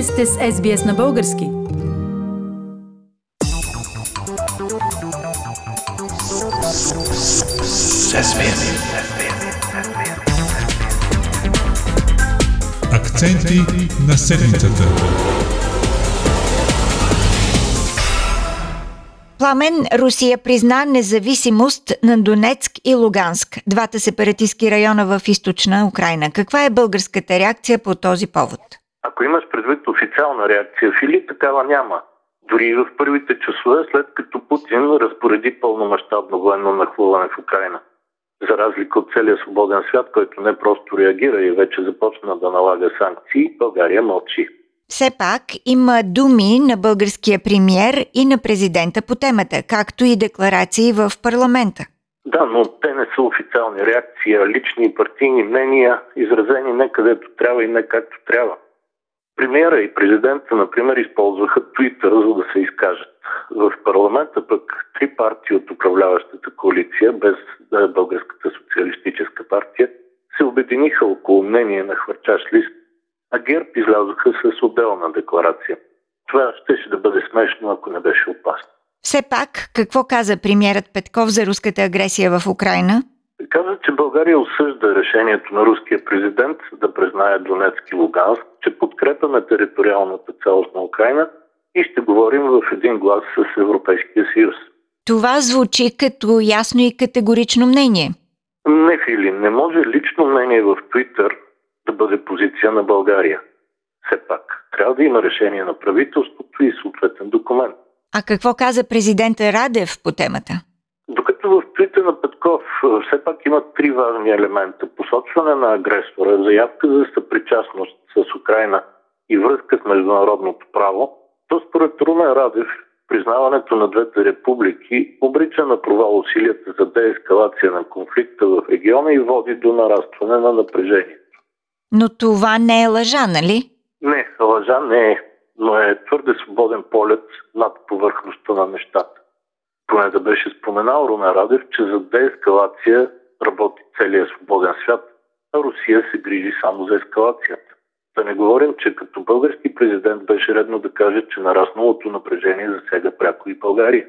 Вие сте с SBS на български. Акценти на седмицата. Пламен Русия призна независимост на Донецк и Луганск, двата сепаратистски района в източна Украина. Каква е българската реакция по този повод? Ако имаш предвид официална реакция, Фили, такава няма. Дори в първите часове, след като Путин разпореди пълномащабно военно нахлуване в Украина. За разлика от целия свободен свят, който не просто реагира и вече започна да налага санкции, България мълчи. Все пак има думи на българския премьер и на президента по темата, както и декларации в парламента. Да, но те не са официални реакции, а лични и партийни мнения, изразени не където трябва и не както трябва. Премиера и президента, например, използваха Твитър, за да се изкажат. В парламента пък три партии от управляващата коалиция, без да е Българската социалистическа партия, се обединиха около мнение на хвърчаш лист а ГЕРБ излязоха с отделна декларация. Това ще да бъде смешно, ако не беше опасно. Все пак, какво каза премьерът Петков за руската агресия в Украина? Каза, че България осъжда решението на руския президент да признае Донецк и Луганск, че подкрепяме териториалната цялост на Украина и ще говорим в един глас с Европейския съюз. Това звучи като ясно и категорично мнение. Не, Фили, не може лично мнение в Твитър да бъде позиция на България. Все пак, трябва да има решение на правителството и съответен документ. А какво каза президента Радев по темата? Докато в твита на Петков все пак има три важни елемента. Посочване на агресора, заявка за съпричастност с Украина и връзка с международното право, то според Румен Радев признаването на двете републики обрича на провал усилията за деескалация на конфликта в региона и води до нарастване на напрежение. Но това не е лъжа, нали? Не, лъжа не е, но е твърде свободен полет над повърхността на нещата. Поне да беше споменал Румен Радев, че за деескалация работи целият свободен свят, а Русия се грижи само за ескалацията. Да не говорим, че като български президент беше редно да каже, че нарасналото напрежение засега пряко и България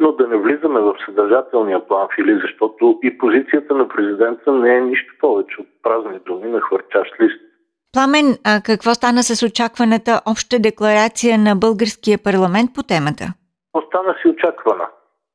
но да не влизаме в съдържателния план, Фили, защото и позицията на президента не е нищо повече от празни думи на хвърчащ лист. Пламен, а какво стана с очакваната обща декларация на българския парламент по темата? Остана си очаквана.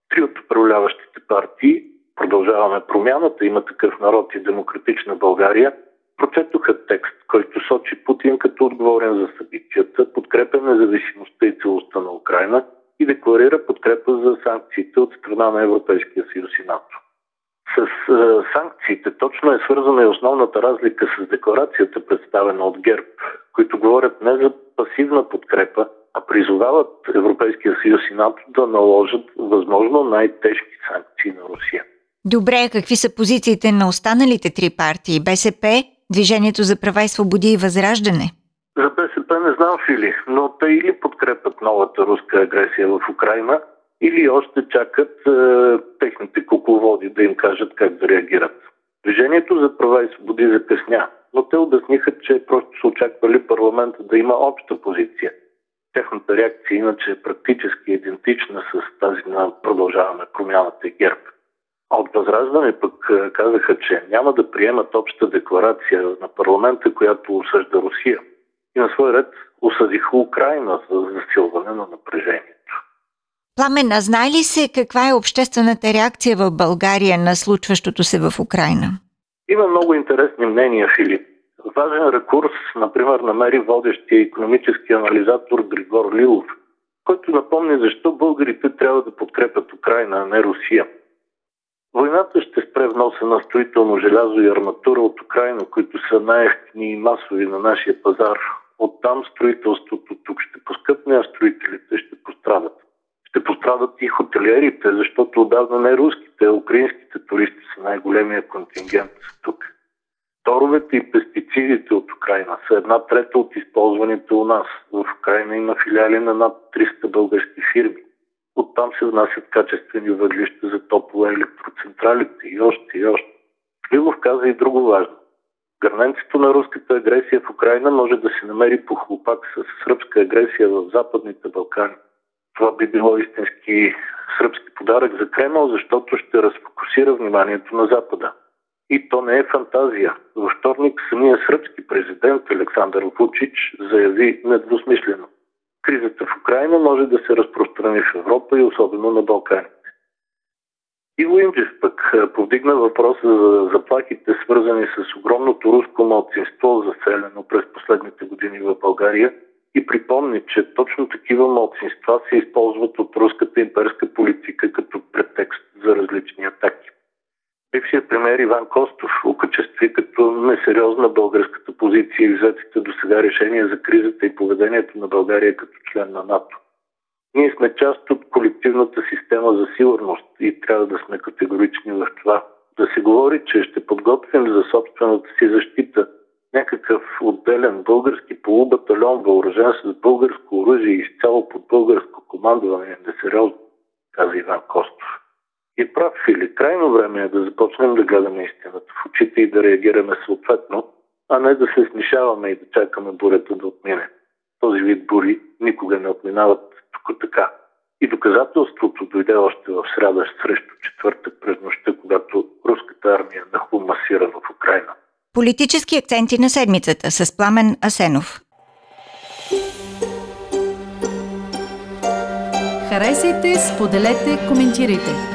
Три от управляващите партии, продължаваме промяната, има такъв народ и демократична България, прочетоха текст, който сочи Путин като отговорен за събитията, подкрепя независимостта и целостта на Украина – и декларира подкрепа за санкциите от страна на Европейския съюз и НАТО. С е, санкциите точно е свързана и основната разлика с декларацията, представена от ГЕРБ, които говорят не за пасивна подкрепа, призовават Европейския съюз и НАТО да наложат възможно най-тежки санкции на Русия. Добре, какви са позициите на останалите три партии БСП, Движението за права и свободи и Възраждане? За БСП не знам, Фили, но те или подкрепят новата руска агресия в Украина, или още чакат е, техните кукловоди да им кажат как да реагират. Движението за права и свободи закъсня, но те обясниха, че просто са очаквали парламента да има обща позиция. Техната реакция иначе е практически идентична с тази на продължаваме промяната и ГЕРБ. А от Възраждане пък е, казаха, че няма да приемат обща декларация на парламента, която осъжда Русия – и на свой ред осъдиха Украина за засилване на напрежението. Пламен, а знае ли се каква е обществената реакция в България на случващото се в Украина? Има много интересни мнения, Филип. Важен рекурс, например, намери водещия економически анализатор Григор Лилов, който напомни защо българите трябва да подкрепят Украина, а не Русия. Войната ще спре вноса на строително желязо и арматура от Украина, които са най-ефтини и масови на нашия пазар, Оттам строителството тук ще поскъпне, а строителите ще пострадат. Ще пострадат и хотелиерите, защото отдавна не руските, а украинските туристи са най-големия контингент тук. Торовете и пестицидите от Украина са една трета от използваните у нас. В Украина има филиали на над 300 български фирми. Оттам се внасят качествени въглища за топло електроцентралите и още и още. Филов каза и друго важно. Гърненцето на руската агресия в Украина може да се намери по хлопак с сръбска агресия в Западните Балкани. Това би било истински сръбски подарък за Кремъл, защото ще разфокусира вниманието на Запада. И то не е фантазия. Във вторник самия сръбски президент Александър Вучич заяви недвусмислено. Кризата в Украина може да се разпространи в Европа и особено на Балканите. Иво Инджев пък повдигна въпроса за заплахите, свързани с огромното руско малцинство, заселено през последните години в България и припомни, че точно такива малцинства се използват от руската имперска политика като претекст за различни атаки. Бившият премьер Иван Костов окачестви като несериозна българската позиция и взетите до сега решения за кризата и поведението на България като член на НАТО. Ние сме част от колективната система за сигурност и трябва да сме категорични в това. Да се говори, че ще подготвим за собствената си защита някакъв отделен български полубатальон, въоръжен с българско оръжие и изцяло под българско командване е несериозно, каза Иван Костов. И прав, Фили, крайно време е да започнем да гледаме истината в очите и да реагираме съответно, а не да се смешаваме и да чакаме бурята да отмине. Този вид бури никога не отминават тук така. И доказателството дойде още в сряда срещу четвъртък през нощта, когато руската армия нахлу масирано в Украина. Политически акценти на седмицата с Пламен Асенов. Харесайте, споделете, коментирайте.